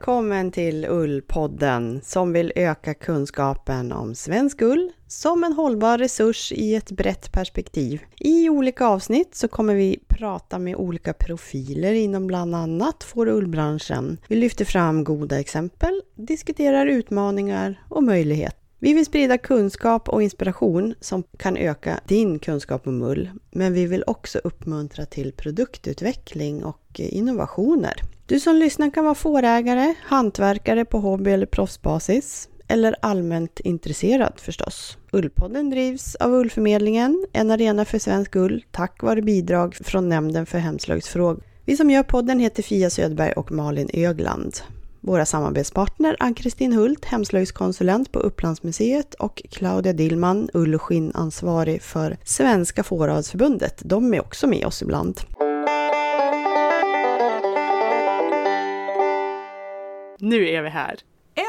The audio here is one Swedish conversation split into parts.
Välkommen till Ullpodden som vill öka kunskapen om svensk ull som en hållbar resurs i ett brett perspektiv. I olika avsnitt så kommer vi prata med olika profiler inom bland annat får ullbranschen. Vi lyfter fram goda exempel, diskuterar utmaningar och möjligheter. Vi vill sprida kunskap och inspiration som kan öka din kunskap om ull, men vi vill också uppmuntra till produktutveckling och innovationer. Du som lyssnar kan vara fårägare, hantverkare på hobby eller proffsbasis eller allmänt intresserad förstås. Ullpodden drivs av Ullförmedlingen, en arena för svensk ull, tack vare bidrag från Nämnden för hemslöjdsfrågor. Vi som gör podden heter Fia Söderberg och Malin Ögland. Våra samarbetspartner Ann-Kristin Hult, hemslöjdskonsulent på Upplandsmuseet och Claudia Dillman, ull och skinnansvarig för Svenska Fåravelsförbundet. De är också med oss ibland. Nu är vi här.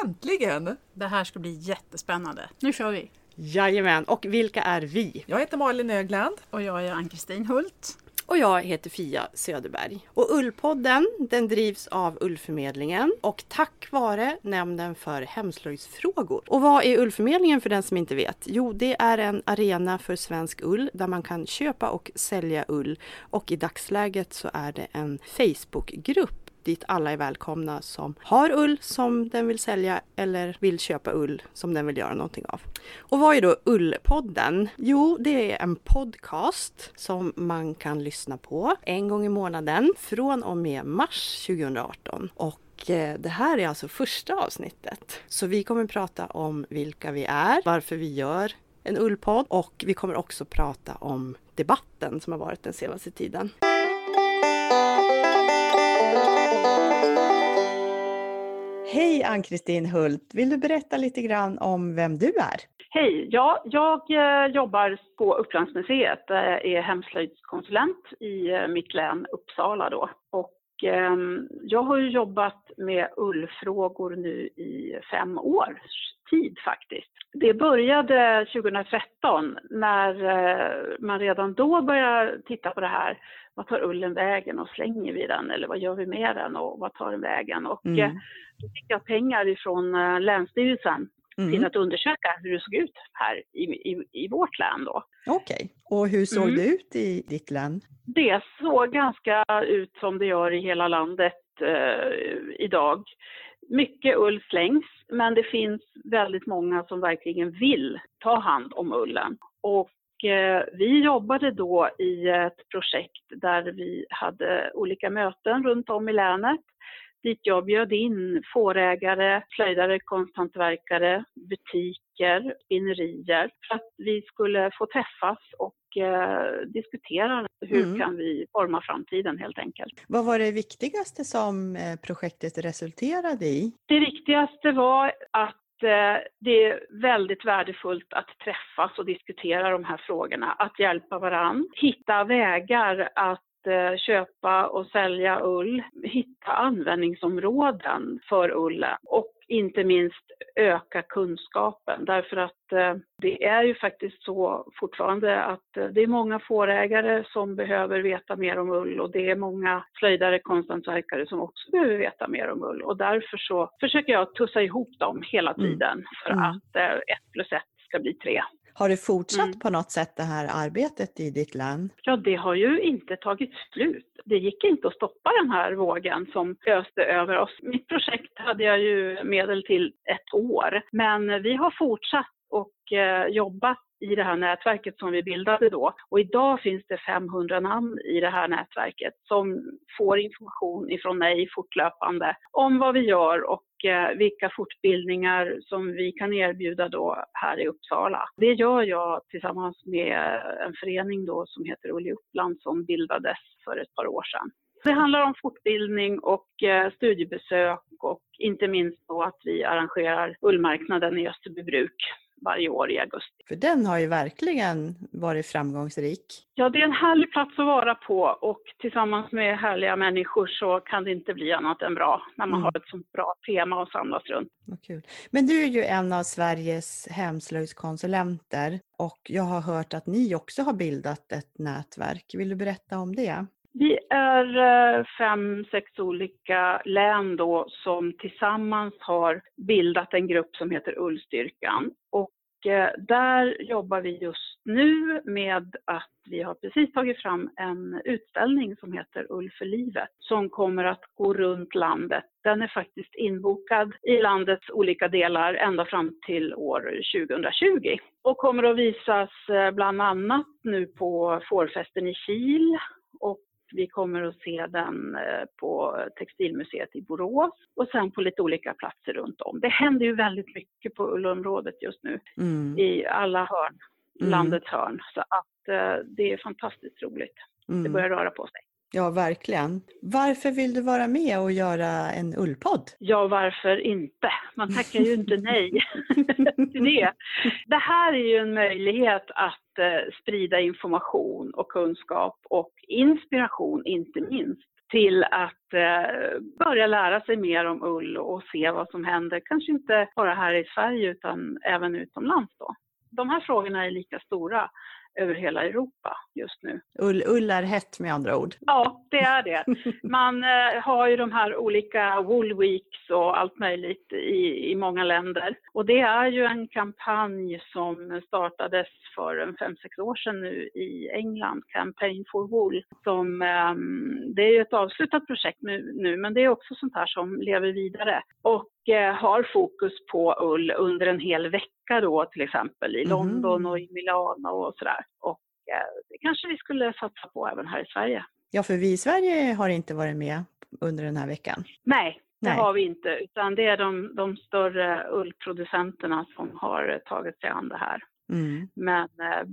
Äntligen! Det här ska bli jättespännande. Nu kör vi! Jajamän, och vilka är vi? Jag heter Malin Ögland. Och jag är Ann-Kristin Hult. Och jag heter Fia Söderberg. Och Ullpodden den drivs av Ullförmedlingen och tack vare Nämnden för hemslöjdsfrågor. Och vad är Ullförmedlingen för den som inte vet? Jo, det är en arena för svensk ull där man kan köpa och sälja ull. Och i dagsläget så är det en Facebookgrupp dit alla är välkomna som har ull som den vill sälja eller vill köpa ull som den vill göra någonting av. Och vad är då Ullpodden? Jo, det är en podcast som man kan lyssna på en gång i månaden från och med mars 2018. Och eh, det här är alltså första avsnittet. Så vi kommer prata om vilka vi är, varför vi gör en ullpodd och vi kommer också prata om debatten som har varit den senaste tiden. Hej Ann-Kristin Hult! Vill du berätta lite grann om vem du är? Hej! Ja, jag eh, jobbar på Upplandsmuseet. Jag är hemslöjdskonsulent i eh, mitt län Uppsala då. Och ehm, jag har ju jobbat med ullfrågor nu i fem års tid faktiskt. Det började 2013 när man redan då började titta på det här. Vad tar ullen vägen och slänger vi den eller vad gör vi med den och vad tar den vägen? Och mm. då fick jag pengar ifrån Länsstyrelsen mm. till att undersöka hur det såg ut här i, i, i vårt län då. Okej, okay. och hur såg mm. det ut i ditt län? Det såg ganska ut som det gör i hela landet eh, idag. Mycket ull slängs, men det finns väldigt många som verkligen vill ta hand om ullen. Och eh, vi jobbade då i ett projekt där vi hade olika möten runt om i länet dit jag bjöd in fårägare, slöjdare, konsthantverkare, butiker, spinnerier för att vi skulle få träffas och eh, diskutera hur mm. kan vi forma framtiden helt enkelt. Vad var det viktigaste som eh, projektet resulterade i? Det viktigaste var att eh, Eh, det är väldigt värdefullt att träffas och diskutera de här frågorna, att hjälpa varann, hitta vägar att köpa och sälja ull, hitta användningsområden för ullen och inte minst öka kunskapen därför att eh, det är ju faktiskt så fortfarande att eh, det är många fårägare som behöver veta mer om ull och det är många slöjdare, konsthantverkare som också behöver veta mer om ull och därför så försöker jag tussa ihop dem hela mm. tiden för mm. att ett plus ett ska bli tre. Har du fortsatt mm. på något sätt det här arbetet i ditt län? Ja, det har ju inte tagit slut. Det gick inte att stoppa den här vågen som öste över oss. Mitt projekt hade jag ju medel till ett år, men vi har fortsatt och eh, jobbat i det här nätverket som vi bildade då. Och idag finns det 500 namn i det här nätverket som får information ifrån mig fortlöpande om vad vi gör och eh, vilka fortbildningar som vi kan erbjuda då här i Uppsala. Det gör jag tillsammans med en förening då som heter Olle Uppland som bildades för ett par år sedan. Det handlar om fortbildning och eh, studiebesök och inte minst då att vi arrangerar ullmarknaden i Österbybruk varje år i augusti. För den har ju verkligen varit framgångsrik. Ja, det är en härlig plats att vara på och tillsammans med härliga människor så kan det inte bli annat än bra när man mm. har ett sånt bra tema att samlas runt. Vad kul. Men du är ju en av Sveriges hemslöjdskonsulenter och jag har hört att ni också har bildat ett nätverk. Vill du berätta om det? Vi är eh, fem, sex olika län då som tillsammans har bildat en grupp som heter Ullstyrkan. Och eh, där jobbar vi just nu med att vi har precis tagit fram en utställning som heter Ull för livet som kommer att gå runt landet. Den är faktiskt inbokad i landets olika delar ända fram till år 2020 och kommer att visas eh, bland annat nu på fårfesten i Kil och vi kommer att se den eh, på Textilmuseet i Borås och sen på lite olika platser runt om. Det händer ju väldigt mycket på ullområdet just nu Mm. i alla hörn, Mm. landets hörn. Så att eh, det är fantastiskt roligt. Det Mm. börjar röra på sig. Ja, verkligen. Varför vill du vara med och göra en ullpodd? Ja, varför inte? Man tackar ju inte nej till det. Det här är ju en möjlighet att eh, sprida information och kunskap och inspiration, inte minst, till att eh, börja lära sig mer om ull och se vad som händer, kanske inte bara här i Sverige utan även utomlands då. De här frågorna är lika stora över hela Europa just nu. Ull, ull är hett med andra ord. Ja, det är det. Man eh, har ju de här olika Wool Weeks och allt möjligt i, i många länder. Och det är ju en kampanj som startades för en fem sex år sedan nu i England, Campaign for Wool. Som, ehm, det är ju ett avslutat projekt nu, nu, men det är också sånt här som lever vidare. Och eh, har fokus på ull under en hel vecka då till exempel i Mhm. London och i Milano och sådär. Och eh, det kanske vi skulle satsa på även här i Sverige. Ja, för vi i Sverige har inte varit med under den här veckan. Nej, det Nej. har vi inte, utan det är de, de större ullproducenterna som har tagit sig an det här. Mm. Men eh,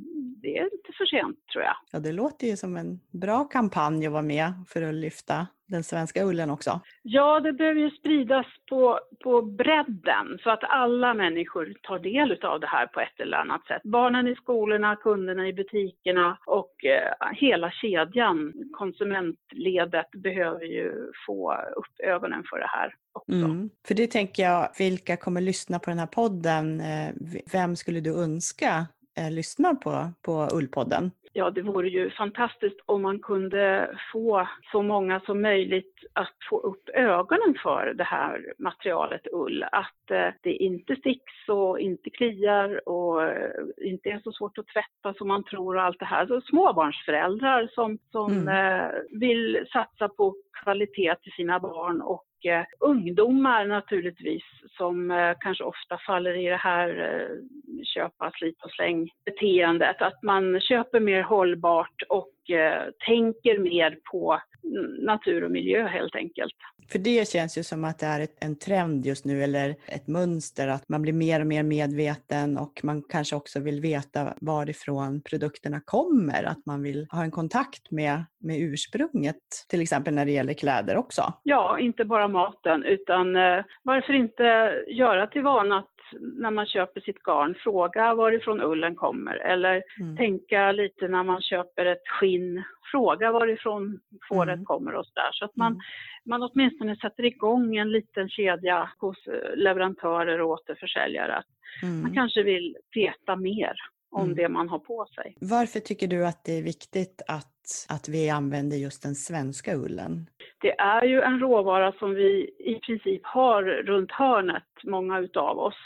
det är inte för sent tror jag. Ja, det låter ju som en bra kampanj att vara med för att lyfta den svenska ullen också. Ja, det behöver ju spridas på, på bredden så att alla människor tar del av det här på ett eller annat sätt. Barnen i skolorna, kunderna i butikerna och eh, hela kedjan, konsumentledet, behöver ju få upp ögonen för det här. Mm. För det tänker jag, vilka kommer lyssna på den här podden? Eh, Vem skulle du önska eh, lyssnar på, på Ullpodden? Ja, det vore ju fantastiskt om man kunde få så många som möjligt att få upp ögonen för det här materialet ull. Att eh, det inte sticks och inte kliar och eh, inte är så svårt att tvätta som man tror och allt det här. Så småbarnsföräldrar som, som Mm. eh, vill satsa på kvalitet till sina barn och eh, ungdomar naturligtvis som eh, kanske ofta faller i det här eh, köpa, slit och släng beteendet. Att man köper mer hållbart och eh, tänker mer på natur och miljö helt enkelt. För det känns ju som att det är en trend just nu eller ett mönster att man blir mer och mer medveten och man kanske också vill veta varifrån produkterna kommer. Att man vill ha en kontakt med, med ursprunget, till exempel när det gäller kläder också. Ja, inte bara maten utan eh, varför inte göra till vana att när man köper sitt garn fråga varifrån ullen kommer eller Mm. tänka lite när man köper ett skinn, fråga varifrån fåret Mm. kommer och sådär. Så att man, Mm. man åtminstone sätter igång en liten kedja hos eh, leverantörer och återförsäljare. Att Man Mm. kanske vill veta mer om Mm. det man har på sig. Varför tycker du att det är viktigt att, att vi använder just den svenska ullen? Det är ju en råvara som vi i princip har runt hörnet, många utav oss.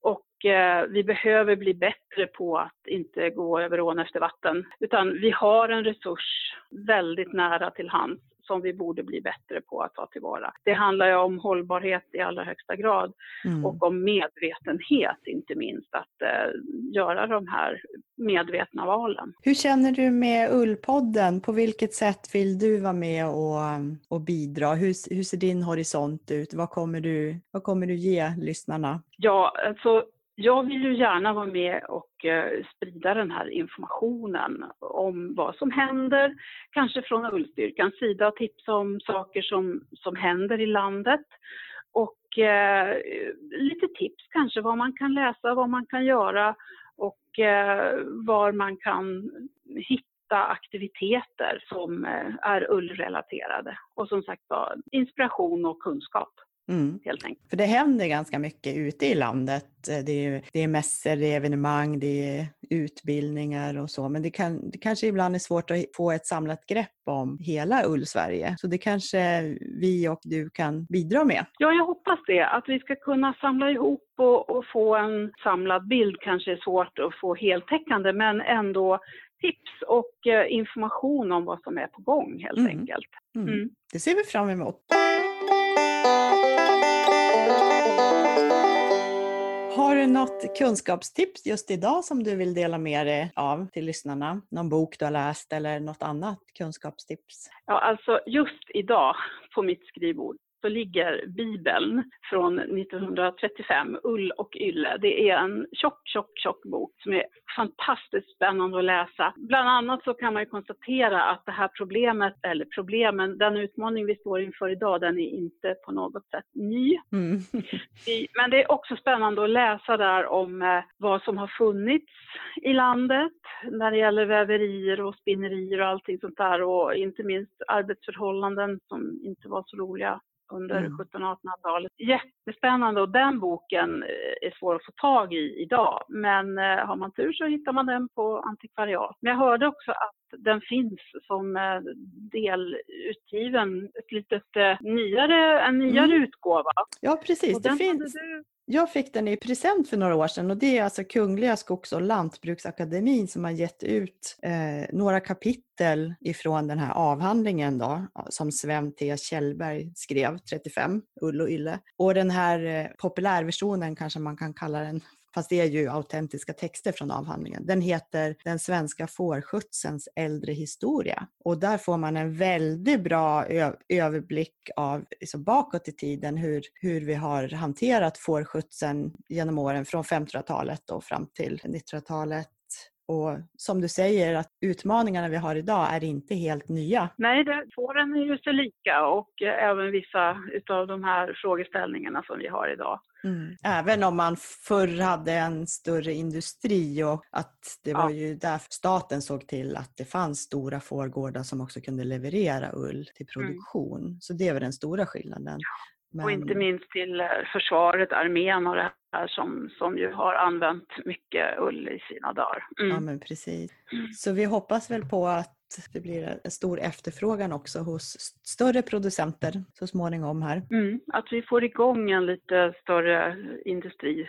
Och eh, vi behöver bli bättre på att inte gå över ån efter vatten. Utan vi har en resurs väldigt nära till hands som vi borde bli bättre på att ta tillvara. Det handlar ju om hållbarhet i allra högsta grad Mm. och om medvetenhet inte minst. Att eh, göra de här medvetna valen. Hur känner du med Ullpodden? På vilket sätt vill du vara med och, och bidra? Hur, hur ser din horisont ut? Vad kommer, du, vad kommer du ge lyssnarna? Ja, alltså jag vill ju gärna vara med och eh, sprida den här informationen om vad som händer, kanske från Ullstyrkans sida, tipsa om saker som, som händer i landet. Och eh, lite tips kanske vad man kan läsa, vad man kan göra och eh, var man kan hitta aktiviteter som eh, är ullrelaterade. Och som sagt var, inspiration och kunskap mm. För det händer ganska mycket ute i landet. Det är, det är mässor, det är evenemang, det är utbildningar och så. Men det, kan, det kanske ibland är svårt att få ett samlat grepp om hela Ull-Sverige. Så det kanske vi och du kan bidra med? Ja, jag hoppas det. Att vi ska kunna samla ihop och, och få en samlad bild kanske är svårt att få heltäckande, men ändå tips och eh, information om vad som är på gång helt mm. enkelt. Mm. Mm. Det ser vi fram emot. Har du något kunskapstips just idag som du vill dela med dig av till lyssnarna? Någon bok du har läst eller något annat kunskapstips? Ja, alltså just idag på mitt skrivbord så ligger Bibeln från 1935, Ull och Ylle. Det är en tjock, tjock, tjock bok som är fantastiskt spännande att läsa. Bland annat så kan man ju konstatera att det här problemet, eller problemen, den utmaning vi står inför idag, den är inte på något sätt ny. Mm. Men det är också spännande att läsa där om eh, vad som har funnits i landet när det gäller väverier och spinnerier och allting sånt där och inte minst arbetsförhållanden som inte var så roliga under mm. 1700-1800-talet. Jättespännande och den boken eh, är svår att få tag i idag. Men eh, har man tur så hittar man den på antikvariat. Men jag hörde också att den finns som eh, delutgiven, ett litet nyare, en nyare mm. utgåva. Ja precis, det finns. Du... Jag fick den i present för några år sedan och det är alltså Kungliga Skogs och Lantbruksakademin som har gett ut eh, några kapitel ifrån den här avhandlingen då, som Sven T Kjellberg skrev 35, Ull och Ylle. Och den här eh, populärversionen kanske man kan kalla den fast det är ju autentiska texter från avhandlingen. Den heter Den svenska fårskjutsens äldre historia och där får man en väldigt bra överblick av liksom bakåt i tiden hur, hur vi har hanterat fårskjutsen genom åren från 1500-talet och fram till 1900-talet och som du säger, att utmaningarna vi har idag är inte helt nya. Nej, det, fåren är ju så lika och eh, även vissa av de här frågeställningarna som vi har idag. Mm. Även om man förr hade en större industri och att det var ju därför staten såg till att det fanns stora fårgårdar som också kunde leverera ull till mm. produktion. Mm. Så det är väl den stora skillnaden. Men... Och inte minst till eh, försvaret, armén och det här som, som ju har använt mycket ull i sina dagar. Mm. Ja men precis. Mm. Så vi hoppas väl på att det blir en stor efterfrågan också hos större producenter så småningom här. Mm, att vi får igång en lite större industri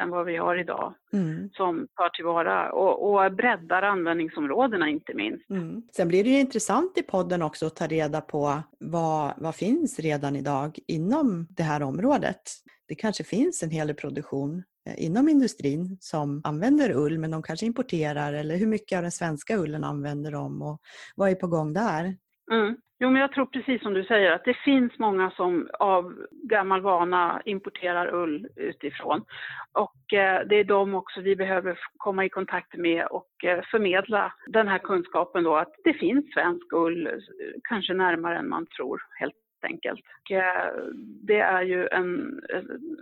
än vad vi har idag mm. som tar tillvara och, och breddar användningsområdena inte minst. Mm. Sen blir det ju intressant i podden också att ta reda på vad, vad finns redan idag inom det här området. Det kanske finns en hel produktion Eh, inom industrin som använder ull men de kanske importerar eller hur mycket av den svenska ullen använder de och vad är på gång där? Mm. Jo, men jag tror precis som du säger att det finns många som av gammal vana importerar ull utifrån. Och eh, det är de också vi behöver komma i kontakt med och eh, förmedla den här kunskapen då att det finns svensk ull, eh, kanske närmare än man tror helt enkelt. Och eh, det är ju en,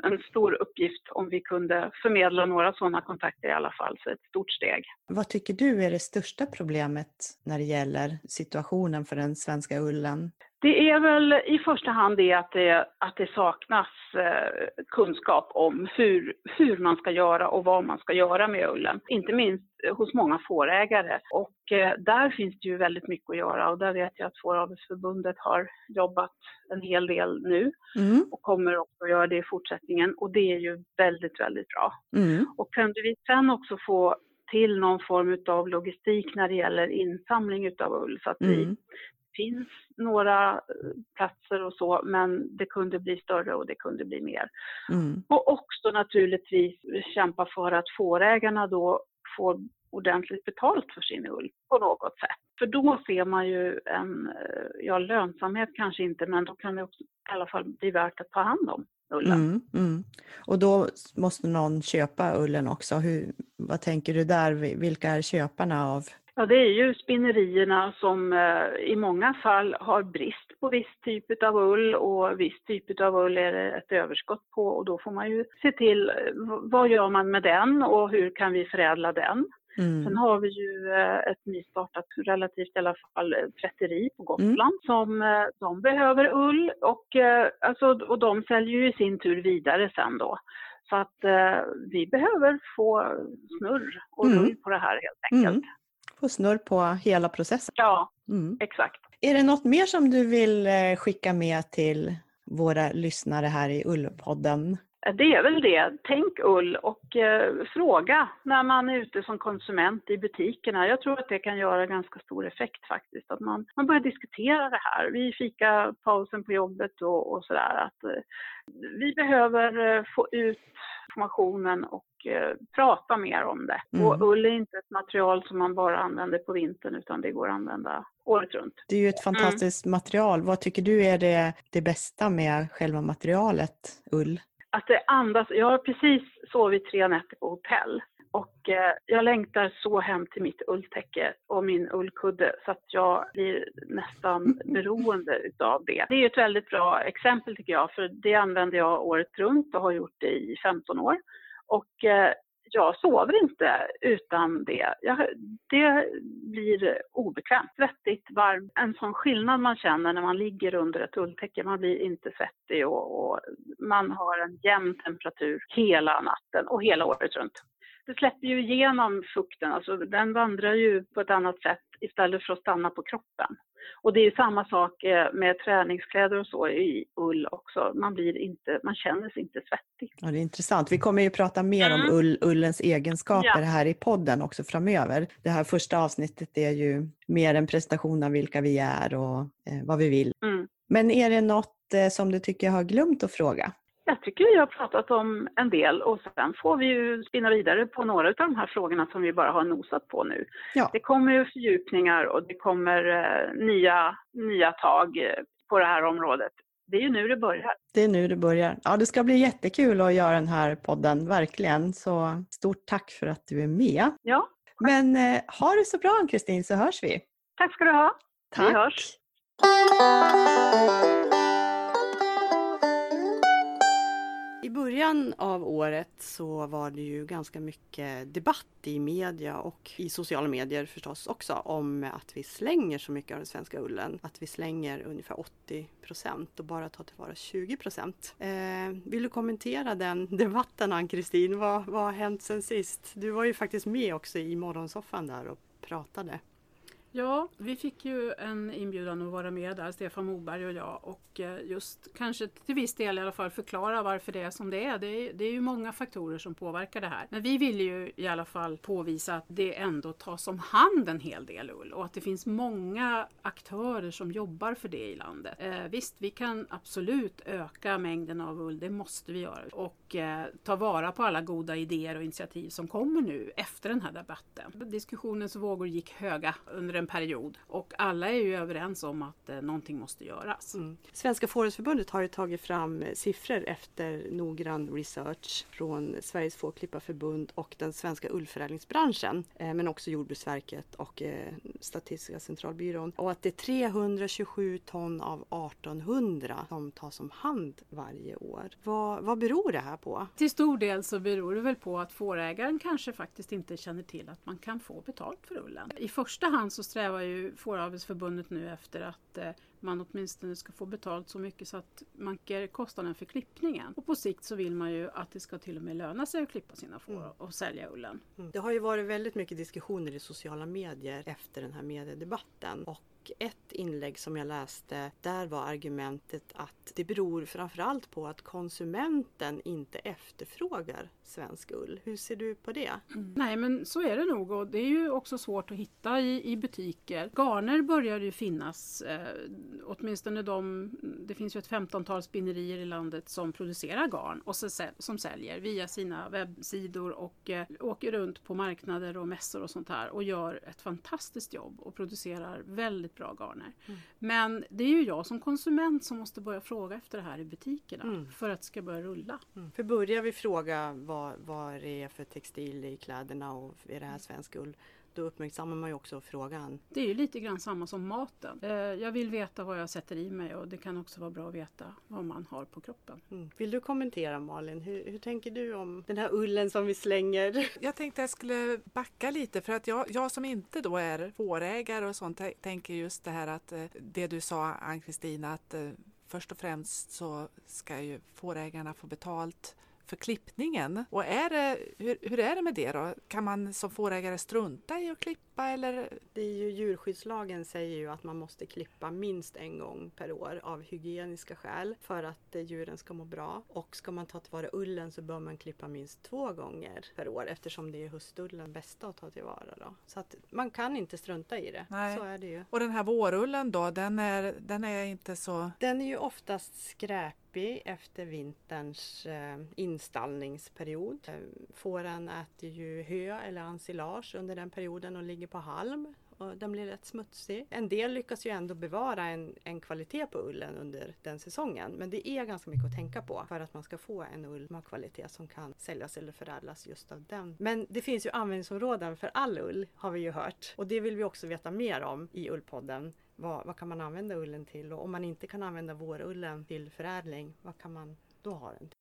en stor uppgift om vi kunde förmedla några sådana kontakter i alla fall, så ett stort steg. Vad tycker du är det största problemet när det gäller situationen för den svenska ullen? Det är väl i första hand det att det, att det saknas eh, kunskap om hur, hur man ska göra och vad man ska göra med ullen. Inte minst hos många fårägare. Och eh, där finns det ju väldigt mycket att göra och där vet jag att Fåravelsförbundet har jobbat en hel del nu mm. och kommer också att göra det i fortsättningen och det är ju väldigt, väldigt bra. Mm. Och kunde vi sen också få till någon form av logistik när det gäller insamling utav ull så att mm. vi finns några eh, platser och så, men det kunde bli större och det kunde bli mer. Mm. Och också naturligtvis kämpa för att fårägarna då får ordentligt betalt för sin ull på något sätt. För då ser man ju en, eh, ja lönsamhet kanske inte, men då kan det också i alla fall bli värt att ta hand om ullen. Mm, mm. Och då måste någon köpa ullen också. Hur, vad tänker du där? Vilka är köparna av Ja, det är ju spinnerierna som eh, i många fall har brist på viss typ av ull och viss typ av ull är det ett överskott på och då får man ju se till vad gör man med den och hur kan vi förädla den? Mm. Sen har vi ju eh, ett nystartat, relativt i alla fall, eh, tvätteri på Gotland som eh, de behöver ull och, alltså, och de säljer ju i sin tur vidare sen då. Så att eh, vi behöver få snurr och Mm. rull på det här helt enkelt. Mm. Få snurr på hela processen. Ja, Mm. exakt. Är det något mer som du vill eh, skicka med till våra lyssnare här i Ullpodden? Det är väl det. Tänk ull och eh, fråga när man är ute som konsument i butikerna. Jag tror att det kan göra ganska stor effekt faktiskt. Att man, man börjar diskutera det här. Vi fika pausen på jobbet och, och sådär. Att, eh, vi behöver eh, få ut informationen och eh, prata mer om det. Mm. Och ull är inte ett material som man bara använder på vintern utan det går att använda året runt. Det är ju ett fantastiskt material. Vad tycker du är det, det bästa med själva materialet ull? att det andas. Jag har precis sovit tre nätter på hotell och eh, jag längtar så hem till mitt ulltäcke och min ullkudde så att jag blir nästan beroende utav det. Det är ett väldigt bra exempel tycker jag för det använder jag året runt och har gjort det i 15 år. Och eh, jag sover inte utan det. Jag, det blir obekvämt, svettigt, varmt. En sån skillnad man känner när man ligger under ett ulltäcke. Man blir inte svettig och, och man har en jämn temperatur hela natten och hela året runt. Det släpper ju igenom fukten, alltså den vandrar ju på ett annat sätt istället för att stanna på kroppen. Och det är samma sak eh, med träningskläder och så i ull också. Man, blir inte, man känner sig inte svettig. Ja, det är intressant. Vi kommer ju prata mer om Mm. ull, ullens egenskaper Ja. här i podden också framöver. Det här första avsnittet är ju mer en presentation av vilka vi är och eh, vad vi vill. Mm. Men är det något eh, som du tycker jag har glömt att fråga? Jag tycker vi har pratat om en del och sen får vi ju spinna vidare på några av de här frågorna som vi bara har nosat på nu. Ja. Det kommer ju fördjupningar och det kommer eh, nya, nya tag eh, på det här området. Det är ju nu det börjar. Det är nu det börjar. Ja, det ska bli jättekul att göra den här podden, verkligen. Så stort tack för att du är med. Ja, Men eh, ha det så bra Ann-Kristin så hörs vi. tack ska du ha. Tack. Vi hörs. I början av året så var det ju ganska mycket debatt i media och i sociala medier förstås också om att vi slänger så mycket av den svenska ullen. Att vi slänger ungefär 80 procent och bara tar tillvara 20 procent. Eh, vill du kommentera den debatten Ann-Kristin? Vad, vad har hänt sen sist? Du var ju faktiskt med också i morgonsoffan där och pratade. Ja, vi fick ju en inbjudan att vara med där, Stefan Moberg och jag och eh, just kanske till viss del i alla fall förklara varför det är som det är. Det är, det är ju många faktorer som påverkar det här. Men vi vill ju i alla fall påvisa att det ändå tas om hand en hel del ull och att det finns många aktörer som jobbar för det i landet. Eh, visst, vi kan absolut öka mängden av ull, det måste vi göra och eh, ta vara på alla goda idéer och initiativ som kommer nu efter den här debatten. Diskussionens vågor gick höga under en period och alla är ju överens om att eh, någonting måste göras. Svenska Fårhusförbundet har tagit fram siffror efter noggrann research från Sveriges Fårklipparförbund och den svenska ullförädlingsbranschen, eh, men också Jordbruksverket och eh, Statistiska centralbyrån. Och att det är 327 ton av 1800 som tas om hand varje år. Vad, vad beror det här på? Till stor del så beror det väl på att fårägaren kanske faktiskt inte känner till att man kan få betalt för ullen. I första hand så strävar ju Fåravelsförbundet nu efter att eh, man åtminstone ska få betalt så mycket så att man ger kostnaden för klippningen. Och på sikt så vill man ju att det ska till och med löna sig att klippa sina får och sälja ullen. Det har ju varit väldigt mycket diskussioner i sociala medier efter den här mediedebatten. Och ett inlägg som jag läste, där var argumentet att det beror framförallt på att konsumenten inte efterfrågar svensk ull. Hur ser du på det? Nej men så är det nog och det är ju också svårt att hitta i, i butiker. Garner börjar ju finnas, eh, åtminstone de, det finns ju ett 15-tal spinnerier i landet som producerar garn och som säljer via sina webbsidor och eh, åker runt på marknader och mässor och sånt här och gör ett fantastiskt jobb och producerar väldigt bra garner. Men det är ju jag som konsument som måste börja fråga efter det här i butikerna Mm. för att det ska börja rulla. För börjar vi fråga vad, vad det är för textil i kläderna och är det här svensk ull? Då uppmärksammar man ju också frågan. Det är ju lite grann samma som maten. Eh, Jag vill veta vad jag sätter i mig och det kan också vara bra att veta vad man har på kroppen. Mm. Vill du kommentera Malin? Hur, hur, tänker du om den här ullen som vi slänger? Jag tänkte jag skulle backa lite för att jag, jag som inte då är fårägare och sånt tänker just det här att eh, det du sa Ann-Kristina att eh, först och främst så ska ju fårägarna få betalt för klippningen. Och är det, hur, hur, är det med det då? Kan man som fårägare strunta i att klippa eller? Det är ju djurskyddslagen säger ju att man måste klippa minst en gång per år av hygieniska skäl för att eh, djuren ska må bra. Och ska man ta tillvara ullen så bör man klippa minst två gånger per år eftersom det är höstullen bästa att ta tillvara. Då. Så att man kan inte strunta i det. Nej. Så är det ju. Och den här vårullen då, den är, den är inte så... Den är ju oftast skräp deppig efter vinterns eh, installningsperiod. Eh, fåren äter ju hö eller ensilage under den perioden och ligger på halm och den blir rätt smutsig. En del lyckas ju ändå bevara en, en kvalitet på ullen under den säsongen. Men det är ganska mycket att tänka på för att man ska få en ull med kvalitet som kan säljas eller förädlas just av den. Men det finns ju användningsområden för all ull har vi ju hört och det vill vi också veta mer om i Ullpodden. Vad, vad, kan man använda ullen till? Och om man inte kan använda vårullen till förädling, vad kan man då ha den till?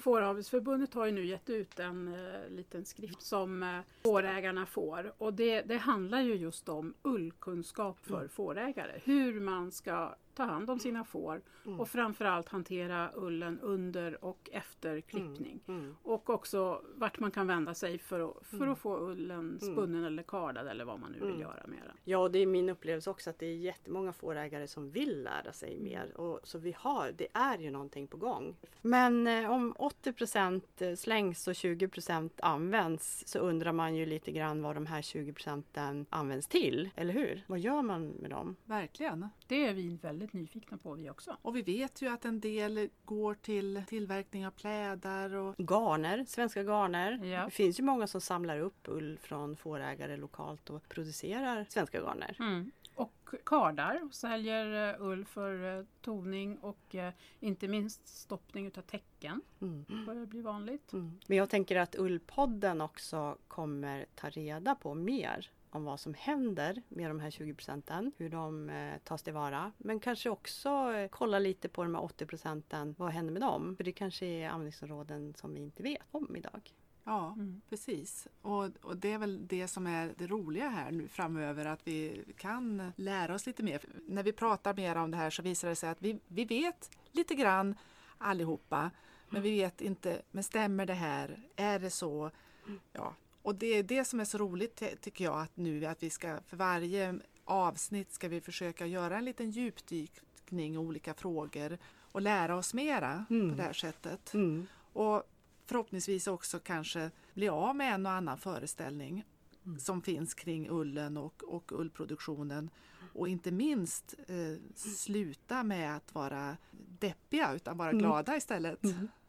Fåravelsförbundet har ju nu gett ut en eh, liten skrift som eh, fårägarna får och det, det handlar ju just om ullkunskap för mm. fårägare. Hur man ska ta hand om sina får mm. och framförallt hantera ullen under och efter klippning. Mm. Mm. Och också vart man kan vända sig för att, för mm. att få ullen mm. spunnen eller kardad eller vad man nu vill göra med den. Ja, det är min upplevelse också att det är jättemånga fårägare som vill lära sig mer. Och, så vi har, det är ju någonting på gång. Men eh, om 80% slängs och 20% används så undrar man ju lite grann vad de här 20 procenten används till, eller hur? Vad gör man med dem? Verkligen. Det är vi väldigt nyfikna på vi också. Och vi vet ju att en del går till tillverkning av plädar och garner, svenska garner. Ja. Det finns ju många som samlar upp ull från fårägare lokalt och producerar svenska garner. Mm. Och kardar och säljer eh, ull för eh, toning och eh, inte minst stoppning utav täcken. Mm. börjar bli vanligt. Mm. Men jag tänker att Ullpodden också kommer ta reda på mer om vad som händer med de här 20 procenten, hur de eh, tas tillvara. Men kanske också eh, kolla lite på de här 80 procenten, vad händer med dem? För det kanske är användningsområden som vi inte vet om idag. Ja, mm. precis. Och, och, det är väl det som är det roliga här nu framöver, att vi kan lära oss lite mer. När vi pratar mer om det här så visar det sig att vi, vi vet lite grann allihopa, men vi vet inte, men stämmer det här? Är det så? Mm. Ja, och det är det som är så roligt tycker jag att nu att vi ska för varje avsnitt ska vi försöka göra en liten djupdykning i olika frågor och lära oss mera mm. på det här sättet. Mm. Och förhoppningsvis också kanske bli av med en och annan föreställning mm. som finns kring ullen och, och ullproduktionen. Och inte minst eh, sluta med att vara deppiga utan vara mm. glada istället.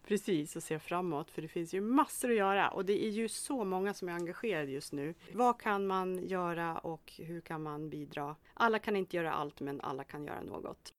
Precis, och se framåt för det finns ju massor att göra och det är ju så många som är engagerade just nu. Vad kan man göra och hur kan man bidra? Alla kan inte göra allt men alla kan göra något.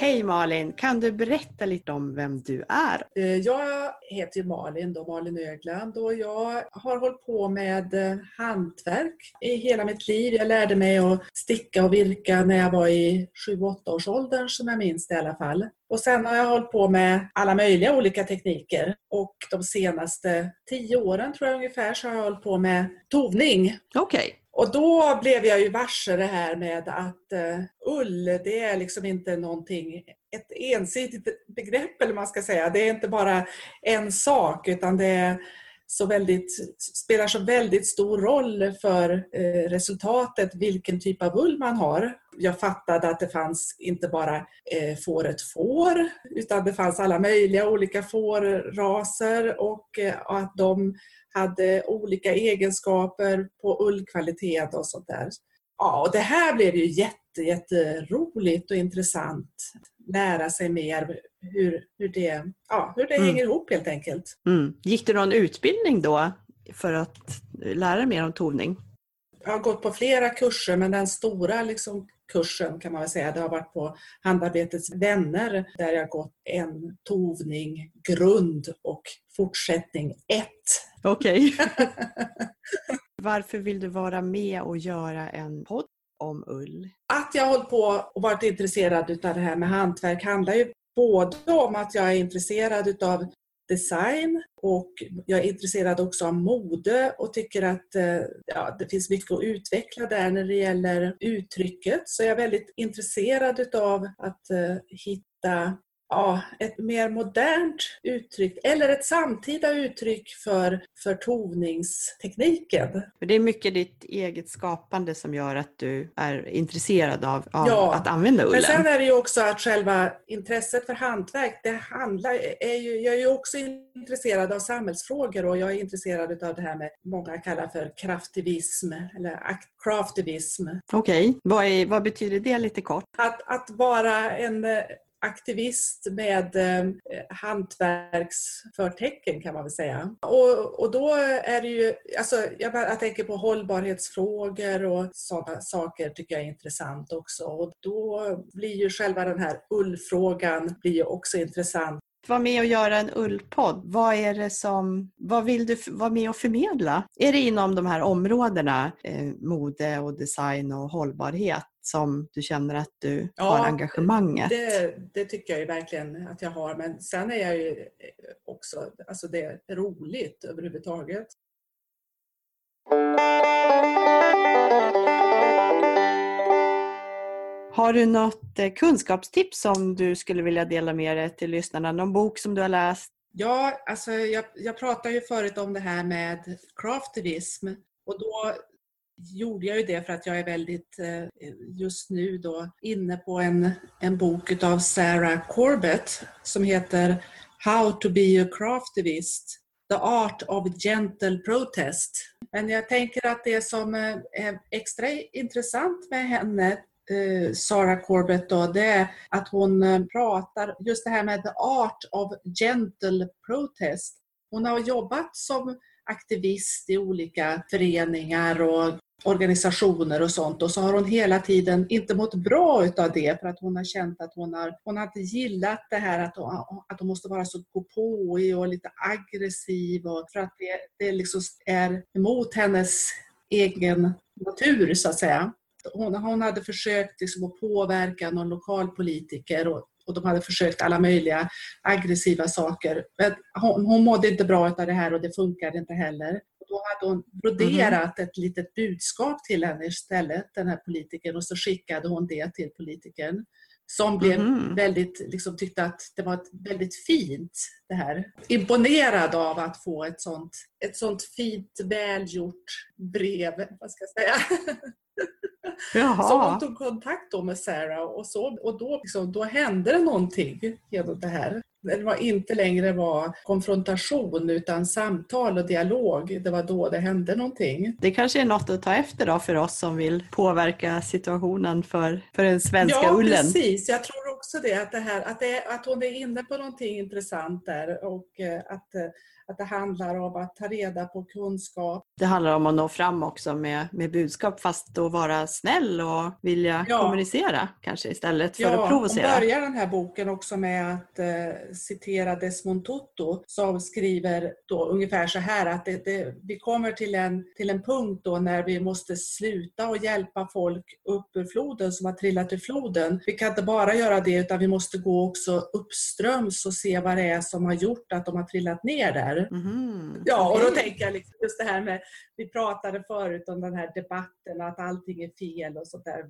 Hej Malin! Kan du berätta lite om vem du är? Eh, jag heter Malin, då, Malin Ögland och jag har hållit på med eh, hantverk i hela mitt liv. Jag lärde mig att sticka och virka när jag var i 7-8 års åldern som jag minns det i alla fall. Och sen har jag hållit på med alla möjliga olika tekniker och de senaste tio åren tror jag ungefär så har jag hållit på med tovning. Okej. Okay. Och då blev jag ju varse det här med att uh, ull, det är liksom inte någonting, ett ensidigt begrepp eller man ska säga. Det är inte bara en sak utan det är så väldigt, spelar så väldigt stor roll för uh, resultatet vilken typ av ull man har. Jag fattade att det fanns inte bara uh, fåret får utan det fanns alla möjliga olika fårraser och att de hade olika egenskaper på ullkvalitet och sånt där. Ja, och det här blev ju jätte, jätteroligt och intressant. Lära sig mer hur, hur det, ja, hur det mm. hänger ihop helt enkelt. Mm. Gick du någon utbildning då för att lära dig mer om tovning? Jag har gått på flera kurser men den stora liksom, kursen kan man väl säga. Det har varit på Handarbetets vänner där jag gått en tovning, grund och fortsättning 1. Okej. Varför vill du vara med och göra en podd om ull? Att jag har hållit på och varit intresserad av det här med hantverk handlar ju både om att jag är intresserad av design och jag är intresserad också av mode och tycker att eh, ja, det finns mycket att utveckla där när det gäller uttrycket. Så jag är väldigt intresserad av att eh, hitta ja, ett mer modernt uttryck eller ett samtida uttryck för, för tovningstekniken. Det är mycket ditt eget skapande som gör att du är intresserad av, av ja, att använda ullen. Men sen är det ju också att själva intresset för hantverk, det handlar, är ju, jag är ju också intresserad av samhällsfrågor och jag är intresserad av det här med många kallar för kraftivism eller craftivism. Okej, okay. vad, vad betyder det lite kort? Att, att vara en aktivist med eh, hantverksförtecken kan man väl säga. Och, och då är det ju, alltså, jag, jag tänker på hållbarhetsfrågor och sådana saker tycker jag är intressant också. Och då blir ju själva den här ullfrågan blir ju också intressant vara med och göra en ullpodd. Vad är det som, vad vill du vara med och förmedla? Är det inom de här områdena, eh, mode och design och hållbarhet? Som du känner att du ja, har engagemanget? Det, det tycker jag ju verkligen att jag har. Men sen är jag ju också, alltså det är roligt överhuvudtaget. Har du något eh, kunskapstips som du skulle vilja dela med dig till lyssnarna? Någon bok som du har läst? Ja, alltså jag, jag pratade ju förut om det här med craftivism och då gjorde jag ju det för att jag är väldigt eh, just nu då inne på en, en bok av Sarah Corbett som heter How to be a craftivist The Art of Gentle Protest. Men jag tänker att det som eh, är extra intressant med henne Sara Sarah Corbett då, det är att hon pratar just det här med the art of gentle protest. Hon har jobbat som aktivist i olika föreningar och organisationer och sånt och så har hon hela tiden inte mått bra utav det för att hon har känt att hon har, hon har inte gillat det här att hon, att hon måste vara så påig och lite aggressiv och för att det, det liksom är emot hennes egen natur så att säga. Hon, hon hade försökt liksom att påverka någon lokalpolitiker och, och de hade försökt alla möjliga aggressiva saker. Men hon, hon mådde inte bra av det här och det funkade inte heller då hade hon broderat mm. ett litet budskap till henne istället, den här politikern, och så skickade hon det till politikern som blev mm. väldigt, liksom, tyckte att det var ett väldigt fint det här. Imponerad av att få ett sånt, ett sånt fint välgjort brev, vad ska jag säga. Jaha. Så hon tog kontakt då med Sarah och, så, och då, liksom, då hände det någonting genom det här det var inte längre var konfrontation utan samtal och dialog. Det var då det hände någonting. Det kanske är något att ta efter då för oss som vill påverka situationen för, för den svenska ja, ullen. Ja, precis. Jag tror också det att, det här, att, det, att hon är inne på någonting intressant där och eh, att eh, att det handlar om att ta reda på kunskap. Det handlar om att nå fram också med, med budskap fast att vara snäll och vilja ja. kommunicera kanske istället för ja, att provocera. Ja, börjar den här boken också med att eh, citera Desmond Tutu som skriver då ungefär så här att det, det, vi kommer till en, till en punkt då när vi måste sluta och hjälpa folk upp ur floden som har trillat i floden. Vi kan inte bara göra det utan vi måste gå också uppströms och se vad det är som har gjort att de har trillat ner där. Mm, ja, och då tänker jag liksom just det här med, vi pratade förut om den här debatten att allting är fel och sånt där.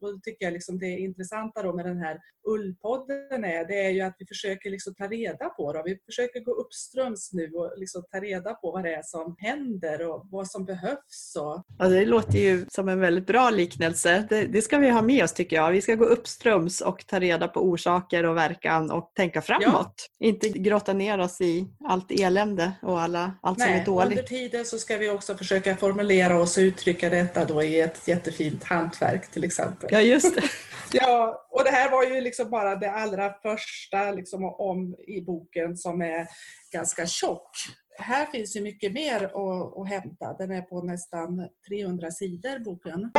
Och då tycker jag liksom det intressanta då med den här Ullpodden är, det är ju att vi försöker liksom ta reda på det. Vi försöker gå uppströms nu och liksom ta reda på vad det är som händer och vad som behövs. Och... Ja, det låter ju som en väldigt bra liknelse. Det, det ska vi ha med oss tycker jag. Vi ska gå uppströms och ta reda på orsaker och verkan och tänka framåt. Ja. Inte grotta ner oss i allt elände elände och alla, allt Nej, som är dåligt. Under tiden så ska vi också försöka formulera oss och uttrycka detta då i ett jättefint hantverk till exempel. Ja, just det. Ja, och det här var ju liksom bara det allra första liksom om i boken som är ganska tjock. Här finns ju mycket mer att, att hämta. Den är på nästan 300 sidor, boken.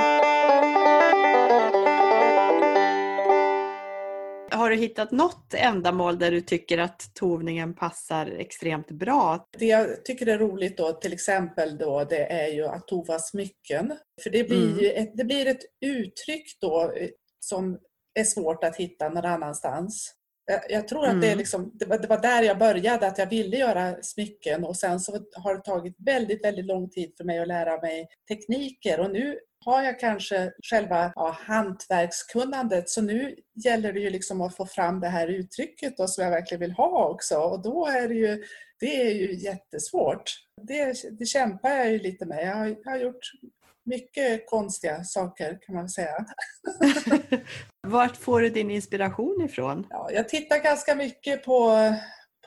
Har du hittat något ändamål där du tycker att tovningen passar extremt bra? Det jag tycker är roligt då till exempel då det är ju att tova smycken. För det blir Mm. ett, det blir ett uttryck då eh, som är svårt att hitta någon annanstans. Jag, jag tror att det, är Mm. liksom, det var där jag började, att jag ville göra smycken och sen så har det tagit väldigt, väldigt lång tid för mig att lära mig tekniker och nu har jag kanske själva ja, hantverkskunnandet så nu gäller det ju liksom att få fram det här uttrycket då, som jag verkligen vill ha också och då är det ju, det är ju jättesvårt. Det, det kämpar jag ju lite med. Jag har, jag har gjort mycket konstiga saker kan man säga. Vart får du din inspiration ifrån? Ja, jag tittar ganska mycket på,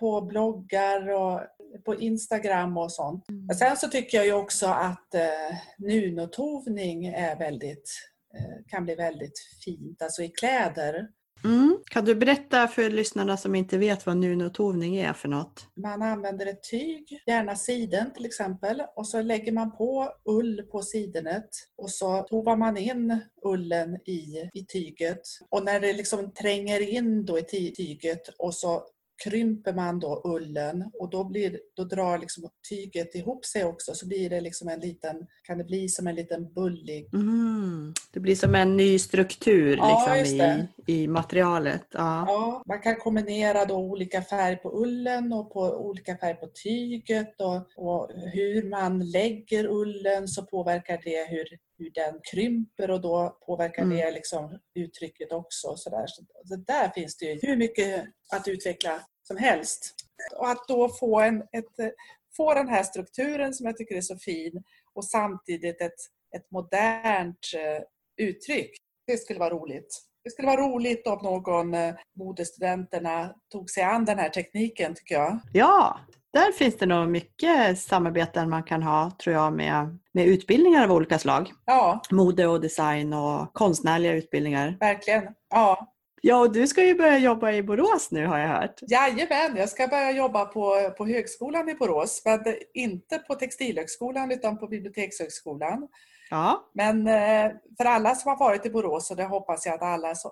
på bloggar och på Instagram och sånt. Men sen så tycker jag ju också att eh, nunotovning är väldigt, eh, kan bli väldigt fint, alltså i kläder. Mm. Kan du berätta för lyssnarna som inte vet vad nunotovning är för något? Man använder ett tyg, gärna siden till exempel, och så lägger man på ull på sidenet och så tovar man in ullen i, i tyget. Och när det liksom tränger in då i tyget och så krymper man då ullen och då, blir, då drar liksom tyget ihop sig också så blir det liksom en liten, kan det bli som en liten bullig Mm. Det blir som en ny struktur Ja, liksom, i, i materialet. Ja. Ja, man kan kombinera då olika färg på ullen och på olika färg på tyget och, och hur man lägger ullen så påverkar det hur, hur den krymper och då påverkar Mm. det liksom uttrycket också. Så där. Så där finns det ju hur mycket att utveckla som helst. Och att då få, en, ett, få den här strukturen som jag tycker är så fin och samtidigt ett, ett modernt eh, uttryck. Det skulle vara roligt. Det skulle vara roligt om någon eh, modestudenterna tog sig an den här tekniken tycker jag. ja, där finns det nog mycket samarbeten man kan ha tror jag med, med utbildningar av olika slag. Ja, Mode och design och konstnärliga utbildningar. verkligen. Ja. Ja, och du ska ju börja jobba i Borås nu har jag hört. Jajamän, jag ska börja jobba på, på Högskolan i Borås. Men inte på Textilhögskolan utan på Bibliotekshögskolan. Ja, Men eh, för alla som har varit i Borås, och det hoppas jag att alla som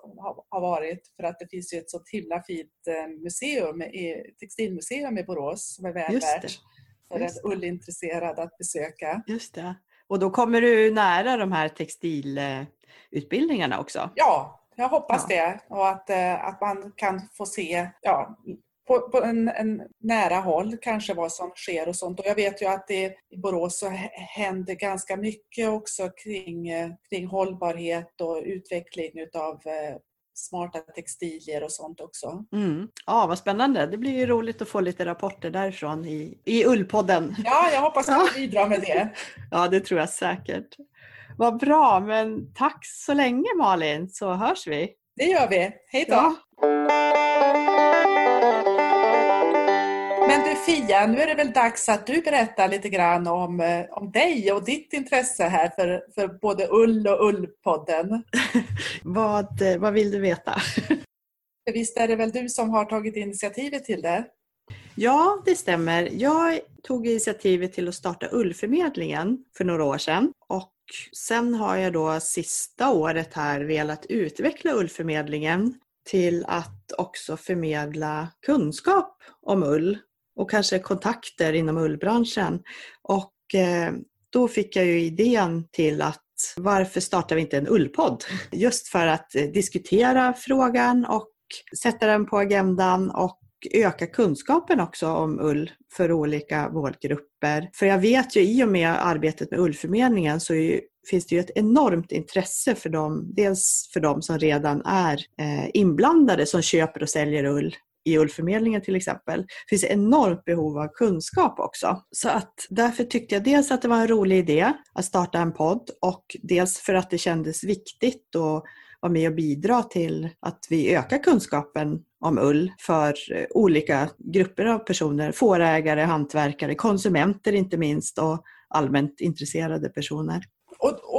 har varit, för att det finns ju ett så himla fint eh, museum, textilmuseum i Borås som är väl Just värt för en ullintresserad att besöka. just det. Och då kommer du nära de här textilutbildningarna också. Ja, jag hoppas Ja. det och att, eh, att man kan få se ja, på, på en, en nära håll kanske vad som sker och sånt. Och jag vet ju att det i Borås så händer ganska mycket också kring, eh, kring hållbarhet och utveckling utav eh, smarta textilier och sånt också. Mm. Ja, vad spännande. Det blir ju roligt att få lite rapporter därifrån i, i Ullpodden. Ja, jag hoppas att bidra med det. Ja, det tror jag säkert. Vad bra, men tack så länge Malin, så hörs vi. Det gör vi. Hej då! Ja. Men du Fia, nu är det väl dags att du berättar lite grann om, eh, om dig och ditt intresse här för, för både Ull och Ullpodden. Vad, eh, vad vill du veta? Visst är det väl du som har tagit initiativet till det? Ja, det stämmer. Jag tog initiativet till att starta Ullförmedlingen för några år sedan och sen har jag då sista året här velat utveckla Ullförmedlingen till att också förmedla kunskap om ull och kanske kontakter inom ullbranschen. Och eh, då fick jag ju idén till att varför startar vi inte en ullpodd? Just för att eh, diskutera frågan och sätta den på agendan och öka kunskapen också om ull för olika målgrupper. För jag vet ju i och med arbetet med ullförmedlingen så ju, finns det ju ett enormt intresse för dem, dels för dem som redan är eh, inblandade som köper och säljer ull i ullförmedlingen till exempel. Det finns enormt behov av kunskap också. Så att därför tyckte jag dels att det var en rolig idé att starta en podd och dels för att det kändes viktigt att vara med och bidra till att vi ökar kunskapen om ull för eh, olika grupper av personer. Fårägare, hantverkare, konsumenter inte minst och allmänt intresserade personer. Och,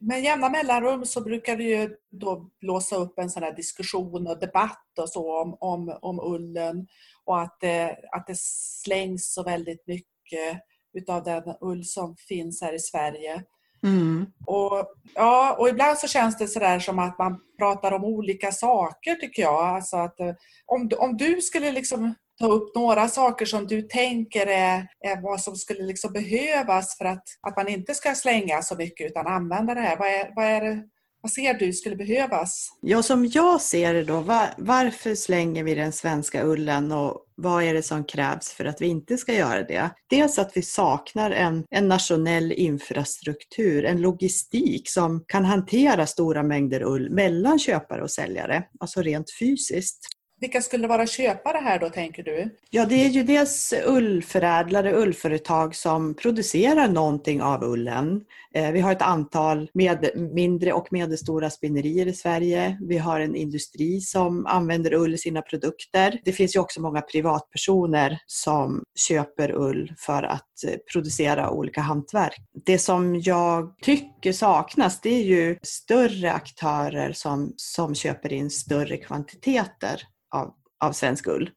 med jämna mellanrum så brukar det ju då blåsa upp en sån här diskussion och debatt och så om, om, om ullen och att det, att det slängs så väldigt mycket utav den ull som finns här i Sverige. Mm. Och, ja, och ibland så känns det sådär som att man pratar om olika saker tycker jag. Alltså att, eh, om, om du skulle liksom ta upp några saker som du tänker är, är vad som skulle liksom behövas för att, att man inte ska slänga så mycket utan använda det här. Vad, är, vad, är vad ser du skulle behövas? Ja, som jag ser det då, var, varför slänger vi den svenska ullen och vad är det som krävs för att vi inte ska göra det? Dels att vi saknar en, en nationell infrastruktur, en logistik som kan hantera stora mängder ull mellan köpare och säljare, alltså rent fysiskt. Vilka skulle vara köpare här då tänker du? Ja, det är ju dels ullförädlare, ullföretag som producerar någonting av ullen. Eh, vi har ett antal med, mindre och medelstora spinnerier i Sverige. Vi har en industri som använder ull i sina produkter. Det finns ju också många privatpersoner som köper ull för att eh, producera olika hantverk. Det som jag tycker saknas det är ju större aktörer som, som köper in större kvantiteter av, av svensk ull.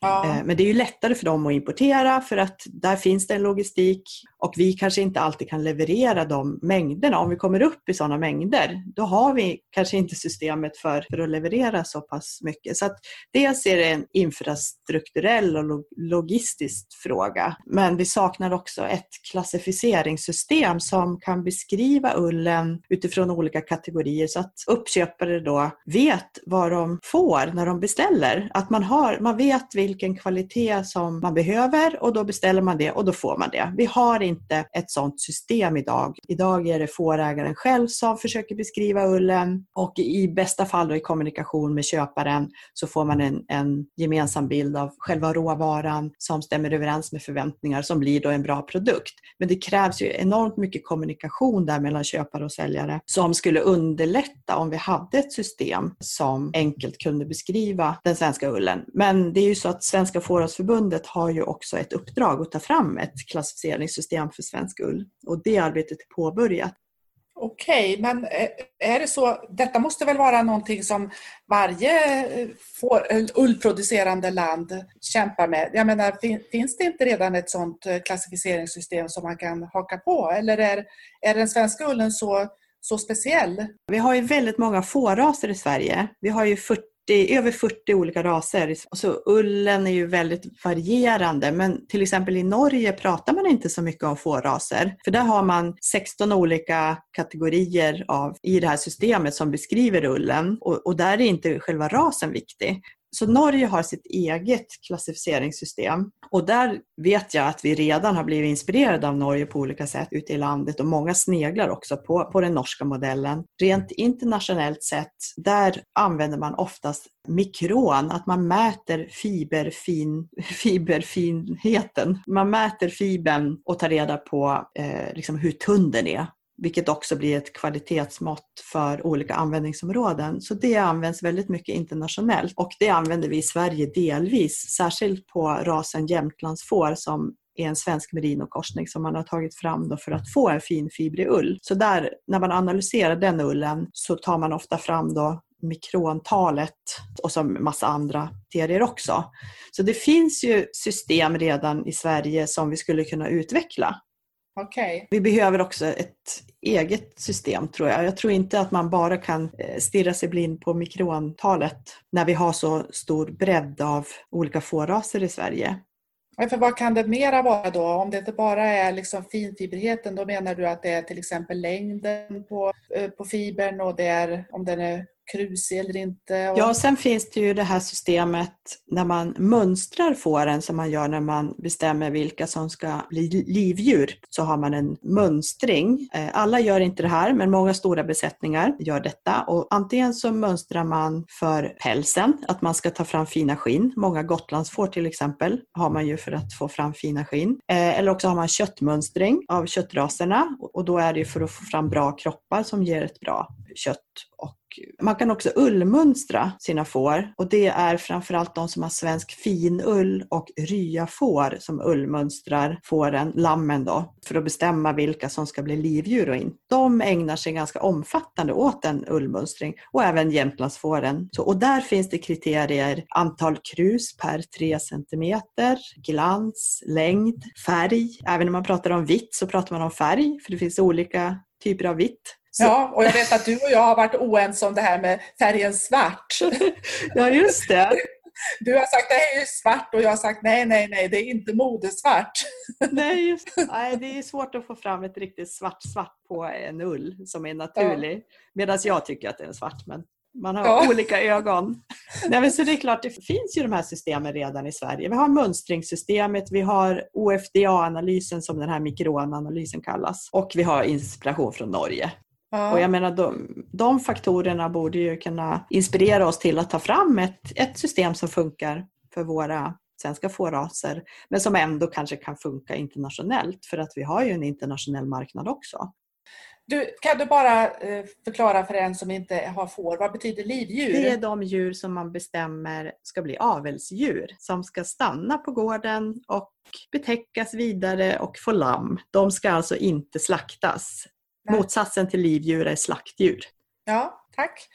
Ja. Eh, men det är ju lättare för dem att importera för att där finns det en logistik och vi kanske inte alltid kan leverera de mängderna. Om vi kommer upp i sådana mängder, då har vi kanske inte systemet för, för att leverera så pass mycket. Så att dels är det en infrastrukturell och logistisk fråga. Men vi saknar också ett klassificeringssystem som kan beskriva ullen utifrån olika kategorier så att uppköpare då vet vad de får när de beställer. Att man, har, man vet vilken kvalitet som man behöver och då beställer man det och då får man det. Vi har inte ett sådant system idag. Idag är det fårägaren själv som försöker beskriva ullen och i bästa fall då i kommunikation med köparen så får man en, en gemensam bild av själva råvaran som stämmer överens med förväntningar som blir då en bra produkt. Men det krävs ju enormt mycket kommunikation där mellan köpare och säljare som skulle underlätta om vi hade ett system som enkelt kunde beskriva den svenska ullen. Men det är ju så att Svenska Fåravsförbundet har ju också ett uppdrag att ta fram ett klassificeringssystem för svensk ull och det arbetet är påbörjat. Okej, men eh, är det så, detta måste väl vara någonting som varje eh, eh, ullproducerande land kämpar med? Jag menar, finns det inte redan ett sådant klassificeringssystem som man kan haka på? Eller är, är den svenska ullen så, så speciell? Vi har ju väldigt många fåraser i Sverige. Vi har ju 40 40, över 40 olika raser. Så ullen är ju väldigt varierande men till exempel i Norge pratar man inte så mycket om fårraser. För där har man 16 olika kategorier av, i det här systemet som beskriver ullen och, och där är inte själva rasen viktig. Så Norge har sitt eget klassificeringssystem och där vet jag att vi redan har blivit inspirerade av Norge på olika sätt ute i landet och många sneglar också på, på den norska modellen. Rent internationellt sett, där använder man oftast mikron, att man mäter fiberfin, fiberfinheten. Man mäter fibern och tar reda på eh, liksom hur tunn den är vilket också blir ett kvalitetsmått för olika användningsområden. Så det används väldigt mycket internationellt och det använder vi i Sverige delvis, särskilt på rasen jämtlandsfår som är en svensk merinokorsning som man har tagit fram då för att få en fin fibrig ull. Så där, när man analyserar den ullen så tar man ofta fram då mikrontalet och så massa andra kriterier också. Så det finns ju system redan i Sverige som vi skulle kunna utveckla Okay. Vi behöver också ett eget system tror jag. Jag tror inte att man bara kan eh, stirra sig blind på mikrontalet när vi har så stor bredd av olika fåraser i Sverige. För vad kan det mera vara då? Om det inte bara är liksom finfibrigheten, då menar du att det är till exempel längden på, eh, på fibern och det är om den är krusig eller inte. Och... Ja, sen finns det ju det här systemet när man mönstrar fåren som man gör när man bestämmer vilka som ska bli livdjur. Så har man en mönstring. Eh, alla gör inte det här, men många stora besättningar gör detta. Och antingen så mönstrar man för pälsen, att man ska ta fram fina skinn. Många gotlandsfår till exempel har man ju för att få fram fina skinn. Eh, eller också har man köttmönstring av köttraserna och då är det för att få fram bra kroppar som ger ett bra kött och man kan också ullmönstra sina får och det är framförallt de som har svensk finull och ryafår som ullmönstrar fåren, lammen då, för att bestämma vilka som ska bli livdjur och inte. De ägnar sig ganska omfattande åt en ullmönstring och även jämtlandsfåren. Så, och där finns det kriterier antal krus per 3 cm, glans, längd, färg. Även när man pratar om vitt så pratar man om färg för det finns olika typer av vitt. Så. Ja, och jag vet att du och jag har varit oense om det här med färgen svart. ja, just det. Du har sagt det här är svart och jag har sagt nej, nej, nej, det är inte modesvart. nej, just, nej, det är svårt att få fram ett riktigt svart svart på en ull som är naturlig. Ja. Medan jag tycker att det är svart, men man har ja. olika ögon. Nej, men så det är klart, det finns ju de här systemen redan i Sverige. Vi har mönstringssystemet, vi har OFDA-analysen som den här mikroanalysen kallas och vi har inspiration från Norge. Ja. Och jag menar, de, de, faktorerna borde ju kunna inspirera oss till att ta fram ett, ett system som funkar för våra svenska fåraser, men som ändå kanske kan funka internationellt, för att vi har ju en internationell marknad också. Du, kan du bara eh, förklara för en som inte har får, vad betyder livdjur? Det är de djur som man bestämmer ska bli avelsdjur, som ska stanna på gården och betäckas vidare och få lamm. De ska alltså inte slaktas. Motsatsen till livdjur är slaktdjur. Ja, tack.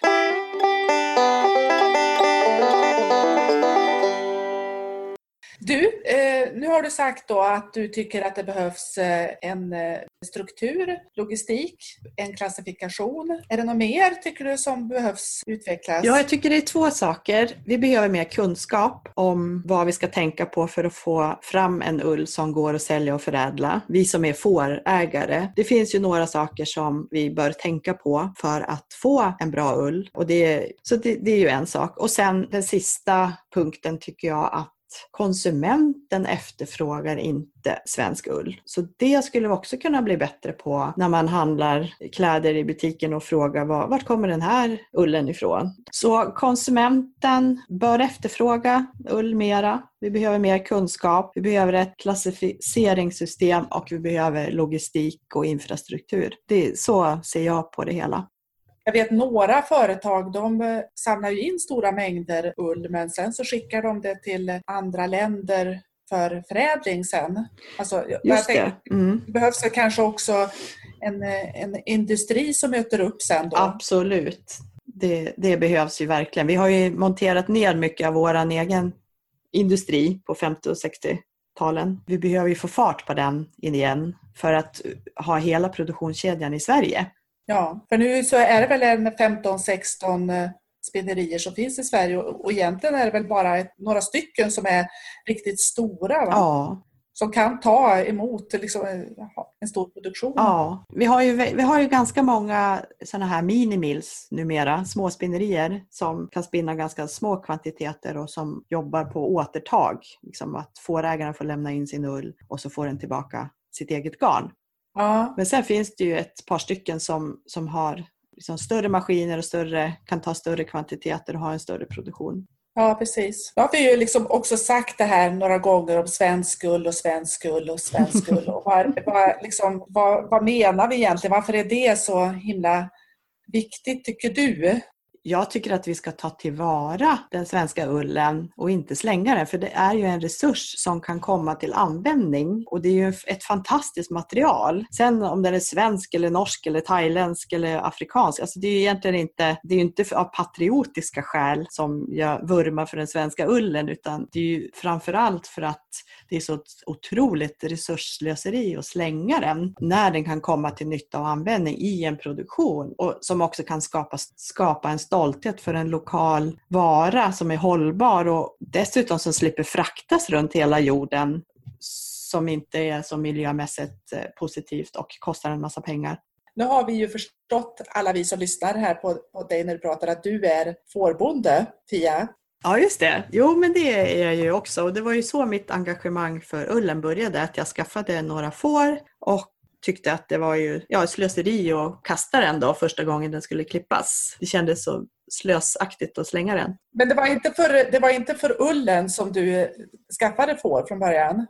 Du, eh, nu har du sagt då att du tycker att det behövs eh, en eh, struktur, logistik, en klassifikation. Är det något mer tycker du som behövs utvecklas? Ja, jag tycker det är två saker. Vi behöver mer kunskap om vad vi ska tänka på för att få fram en ull som går att sälja och förädla. Vi som är fårägare. Det finns ju några saker som vi bör tänka på för att få en bra ull. Och det, så det, det är ju en sak. Och sen den sista punkten tycker jag att konsumenten efterfrågar inte svensk ull. Så det skulle vi också kunna bli bättre på när man handlar kläder i butiken och frågar var, vart kommer den här ullen ifrån? Så konsumenten bör efterfråga ull mera. Vi behöver mer kunskap, vi behöver ett klassificeringssystem och vi behöver logistik och infrastruktur. Det, så ser jag på det hela. Jag vet några företag de eh, samlar ju in stora mängder ull men sen så skickar de det till andra länder för förädling sen. Alltså, Just det. Mm. det behövs det kanske också en, eh, en industri som möter upp sen då? Absolut. Det, det, behövs ju verkligen. Vi har ju monterat ner mycket av vår egen industri på 50 och 60-talen. Vi behöver ju få fart på den igen för att ha hela produktionskedjan i Sverige. Ja, för nu så är det väl en 15-16 eh, spinnerier som finns i Sverige och egentligen är det väl bara några stycken som är riktigt stora. Va? Ja. Som kan ta emot liksom, eh, en stor produktion. Ja, vi har ju, vi har ju ganska många sådana här minimills numera, småspinnerier som kan spinna ganska små kvantiteter och som jobbar på återtag. Liksom att fårägaren får lämna in sin ull och så får den tillbaka sitt eget garn. Ja. Men sen finns det ju ett par stycken som, som har liksom större maskiner och större, kan ta större kvantiteter och ha en större produktion. Ja, precis. Då har vi ju liksom också sagt det här några gånger om svensk gull och svensk gull och svensk gull. Och vad, vad, liksom, vad, vad menar vi egentligen? Varför är det så himla viktigt, tycker du? Jag tycker att vi ska ta tillvara den svenska ullen och inte slänga den, för det är ju en resurs som kan komma till användning och det är ju ett fantastiskt material. Sen om den är svensk eller norsk eller thailändsk eller afrikansk, alltså det är ju egentligen inte, det är inte av patriotiska skäl som jag vurmar för den svenska ullen, utan det är ju framförallt för att det är så otroligt resursslöseri att slänga den när den kan komma till nytta och användning i en produktion och som också kan skapa, skapa en stolthet för en lokal vara som är hållbar och dessutom som slipper fraktas runt hela jorden som inte är så miljömässigt eh, positivt och kostar en massa pengar. Nu har vi ju förstått, alla vi som lyssnar här på, på dig när du pratar, att du är fårbonde, Fia. Ja, just det. Jo, men det är jag ju också. Och det var ju så mitt engagemang för ullen började, att jag skaffade några får och tyckte att det var ju ja, slöseri att kasta den då första gången den skulle klippas. Det kändes så slösaktigt att slänga den. Men det var inte för, det var inte för ullen som du skaffade får från början?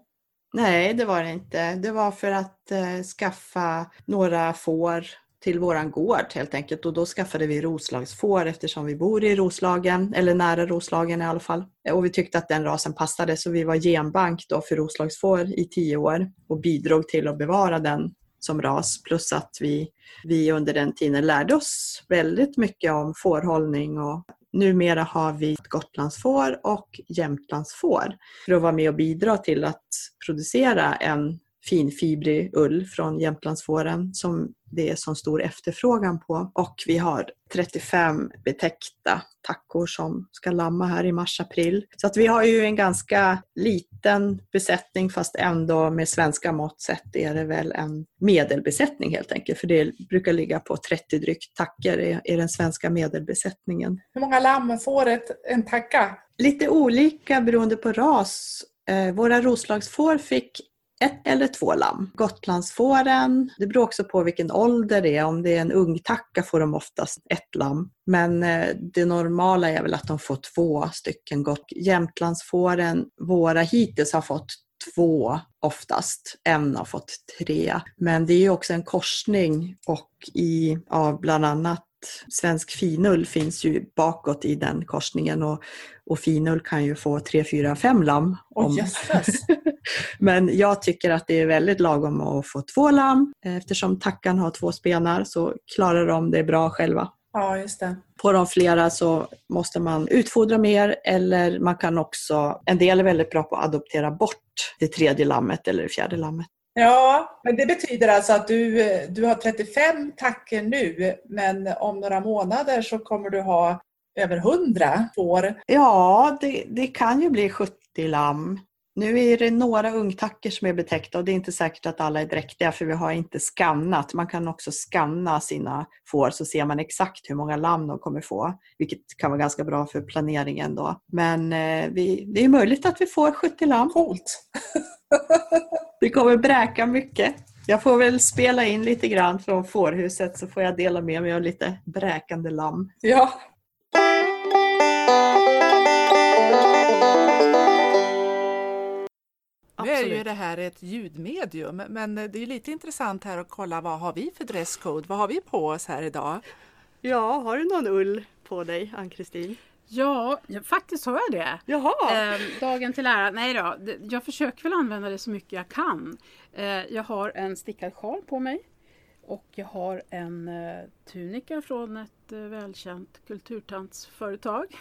Nej, det var det inte. Det var för att eh, skaffa några får till våran gård helt enkelt och då skaffade vi Roslagsfår eftersom vi bor i Roslagen, eller nära Roslagen i alla fall. Och vi tyckte att den rasen passade så vi var genbank då för Roslagsfår i tio år och bidrog till att bevara den som ras plus att vi, vi under den tiden lärde oss väldigt mycket om fårhållning och numera har vi Gotlandsfår och Jämtlandsfår för att vara med och bidra till att producera en finfibrig ull från Jämtlandsfåren som det är så stor efterfrågan på. Och vi har 35 betäckta tackor som ska lamma här i mars-april. Så att vi har ju en ganska liten besättning fast ändå med svenska mått sett är det väl en medelbesättning helt enkelt. För det brukar ligga på 30 drygt tackor i den svenska medelbesättningen. Hur många lamm får ett, en tacka? Lite olika beroende på ras. Eh, våra Roslagsfår fick ett eller två lamm. Gotlandsfåren, det beror också på vilken ålder det är. Om det är en ung tacka får de oftast ett lamm. Men eh, det normala är väl att de får två stycken. gott. Jämtlandsfåren, våra hittills har fått två oftast. En har fått tre. Men det är också en korsning och i, av bland annat svensk finull finns ju bakåt i den korsningen och, och finull kan ju få 3, 4, 5 lamm. Oh, Men jag tycker att det är väldigt lagom att få två lamm. Eftersom tackan har två spenar så klarar de det bra själva. Ja, just det. På de flera så måste man utfodra mer eller man kan också, en del är väldigt bra på att adoptera bort det tredje lammet eller det fjärde lammet. Ja, men det betyder alltså att du, du har 35 tackor nu men om några månader så kommer du ha över 100 får. Ja, det, det kan ju bli 70 lamm. Nu är det några ungtackor som är betäckta och det är inte säkert att alla är dräktiga för vi har inte skannat. Man kan också skanna sina får så ser man exakt hur många lamm de kommer få, vilket kan vara ganska bra för planeringen då. Men eh, vi, det är möjligt att vi får 70 lamm. Coolt! det kommer bräka mycket. Jag får väl spela in lite grann från fårhuset så får jag dela med mig av lite bräkande lamm. Ja, Nu är ju det här ett ljudmedium, men det är lite intressant här att kolla vad har vi för dresscode? Vad har vi på oss här idag? Ja, har du någon ull på dig, Ann-Kristin? Ja, faktiskt har jag det. Jaha. Eh, dagen till ära. Nej då, jag försöker väl använda det så mycket jag kan. Eh, jag har en stickad sjal på mig och jag har en eh, tunika från ett eh, välkänt kulturtantsföretag.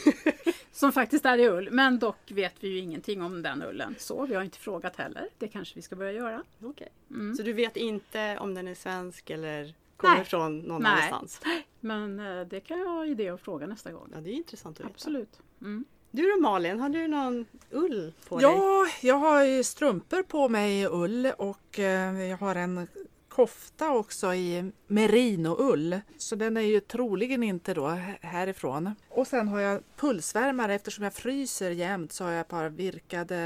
som faktiskt är i ull. Men dock vet vi ju ingenting om den ullen. Så vi har inte frågat heller. Det kanske vi ska börja göra. Okay. Mm. Så du vet inte om den är svensk eller kommer Nej. från någon Nej. annanstans? Men eh, det kan jag ha idé att fråga nästa gång. Ja, det är intressant att veta. Absolut. Mm. Du då Malin, har du någon ull på ja, dig? Ja, jag har strumpor på mig i ull och eh, jag har en kofta också i merinoull. Så den är ju troligen inte då härifrån. Och sen har jag pulsvärmare eftersom jag fryser jämt så har jag ett par virkade,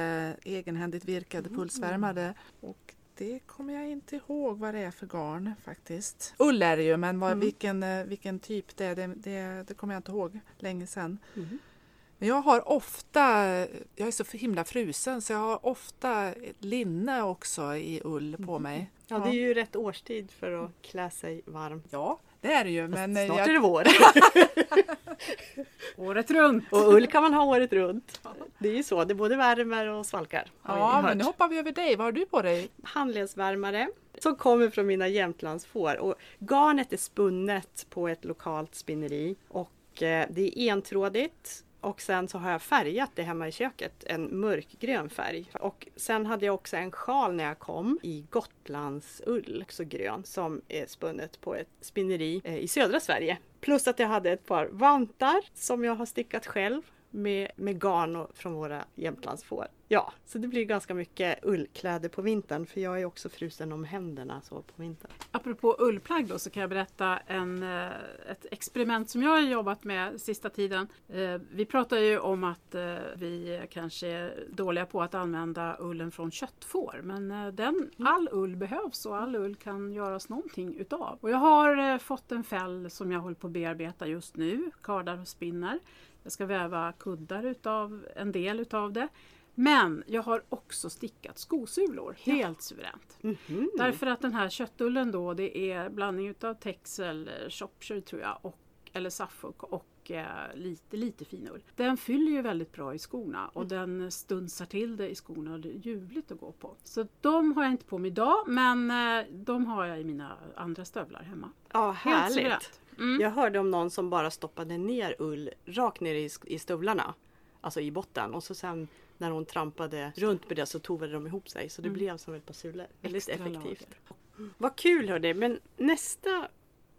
egenhändigt virkade mm. pulsvärmare. Och det kommer jag inte ihåg vad det är för garn faktiskt. Ull är det ju men vad, mm. vilken, eh, vilken typ det är det, det, det kommer jag inte ihåg länge sedan. Mm. Men jag har ofta, jag är så himla frusen så jag har ofta linne också i ull på mm. mig. Ja, det är ju rätt årstid för att klä sig varmt. Ja, det är det ju. men snart jag... är det vår. året runt. Och ull kan man ha året runt. Det är ju så, det både värmer och svalkar. Ja, men nu hoppar vi över dig. Vad har du på dig? Handledsvärmare som kommer från mina Jämtlandsfår. Och garnet är spunnet på ett lokalt spinneri och eh, det är entrådigt och sen så har jag färgat det hemma i köket, en mörkgrön färg. Och sen hade jag också en sjal när jag kom i Gotlandsull, också grön, som är spunnet på ett spinneri eh, i södra Sverige. Plus att jag hade ett par vantar som jag har stickat själv med, med garn från våra Jämtlandsfår. Ja, så det blir ganska mycket ullkläder på vintern för jag är också frusen om händerna så på vintern. Apropå ullplagg då så kan jag berätta en, eh, ett experiment som jag har jobbat med sista tiden. Eh, vi pratar ju om att eh, vi kanske är dåliga på att använda ullen från köttfår men den, mm. all ull behövs och all ull kan göras någonting utav. Och jag har fått en fäll som jag håller på att bearbeta just nu, kardar och spinner. Jag ska väva kuddar utav en del utav det. Men jag har också stickat skosulor, helt suveränt. Mhm. Därför att den här köttullen då, det är blandning utav texel, eh, shropshire tror jag, och, eller Suffolk och eh, lite, lite finull. Den fyller ju väldigt bra i skorna och den stunsar till det i skorna och det är ljuvligt att gå på. Så de har jag inte på mig idag men eh, de har jag i mina andra stövlar hemma. Ja, härligt. Mm. Jag hörde om någon som bara stoppade ner ull rakt ner i, i stövlarna. Alltså i botten. Och så sen när hon trampade runt med det så tovade de ihop sig. Så det Mm. blev som ett par sulor. Väldigt effektivt. lager. Vad kul hörni! Men nästa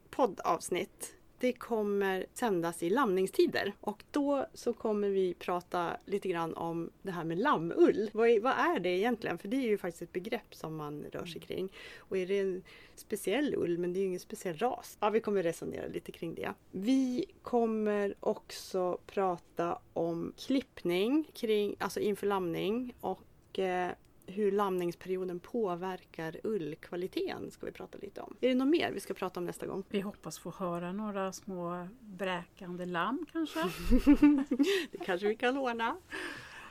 poddavsnitt det kommer sändas i lamningstider och då så kommer vi prata lite grann om det här med lammull. Vad är, vad är det egentligen? För det är ju faktiskt ett begrepp som man rör sig kring. Och är det en speciell ull, men det är ju ingen speciell ras. Ja, vi kommer resonera lite kring det. Vi kommer också prata om klippning kring, alltså inför lamning och eh, hur lamningsperioden påverkar ullkvaliteten ska vi prata lite om. Är det något mer vi ska prata om nästa gång? Vi hoppas få höra några små bräkande lamm kanske. Det kanske vi kan ordna.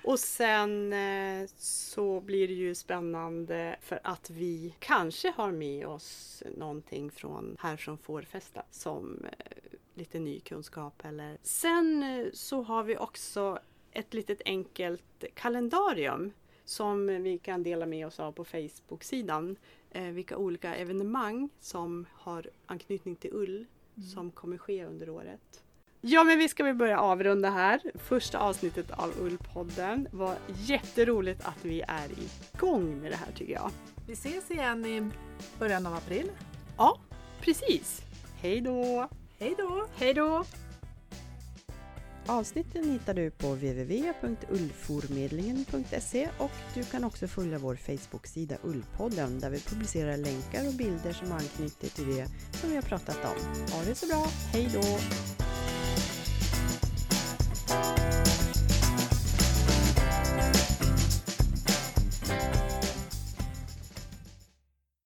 Och sen eh, så blir det ju spännande för att vi kanske har med oss någonting från här från Fårfästa som eh, lite ny kunskap. Eller. Sen eh, så har vi också ett litet enkelt kalendarium som vi kan dela med oss av på Facebook-sidan. Eh, vilka olika evenemang som har anknytning till ull som kommer ske under året. Ja men vi ska väl börja avrunda här. Första avsnittet av Ullpodden. var jätteroligt att vi är igång med det här tycker jag. Vi ses igen i början av april. Ja, precis. Hej då! Hej då! Hej då! Avsnitten hittar du på www.ullformedlingen.se och du kan också följa vår Facebook-sida Ullpodden där vi publicerar länkar och bilder som anknyter till det som vi har pratat om. Ha det så bra, hej då!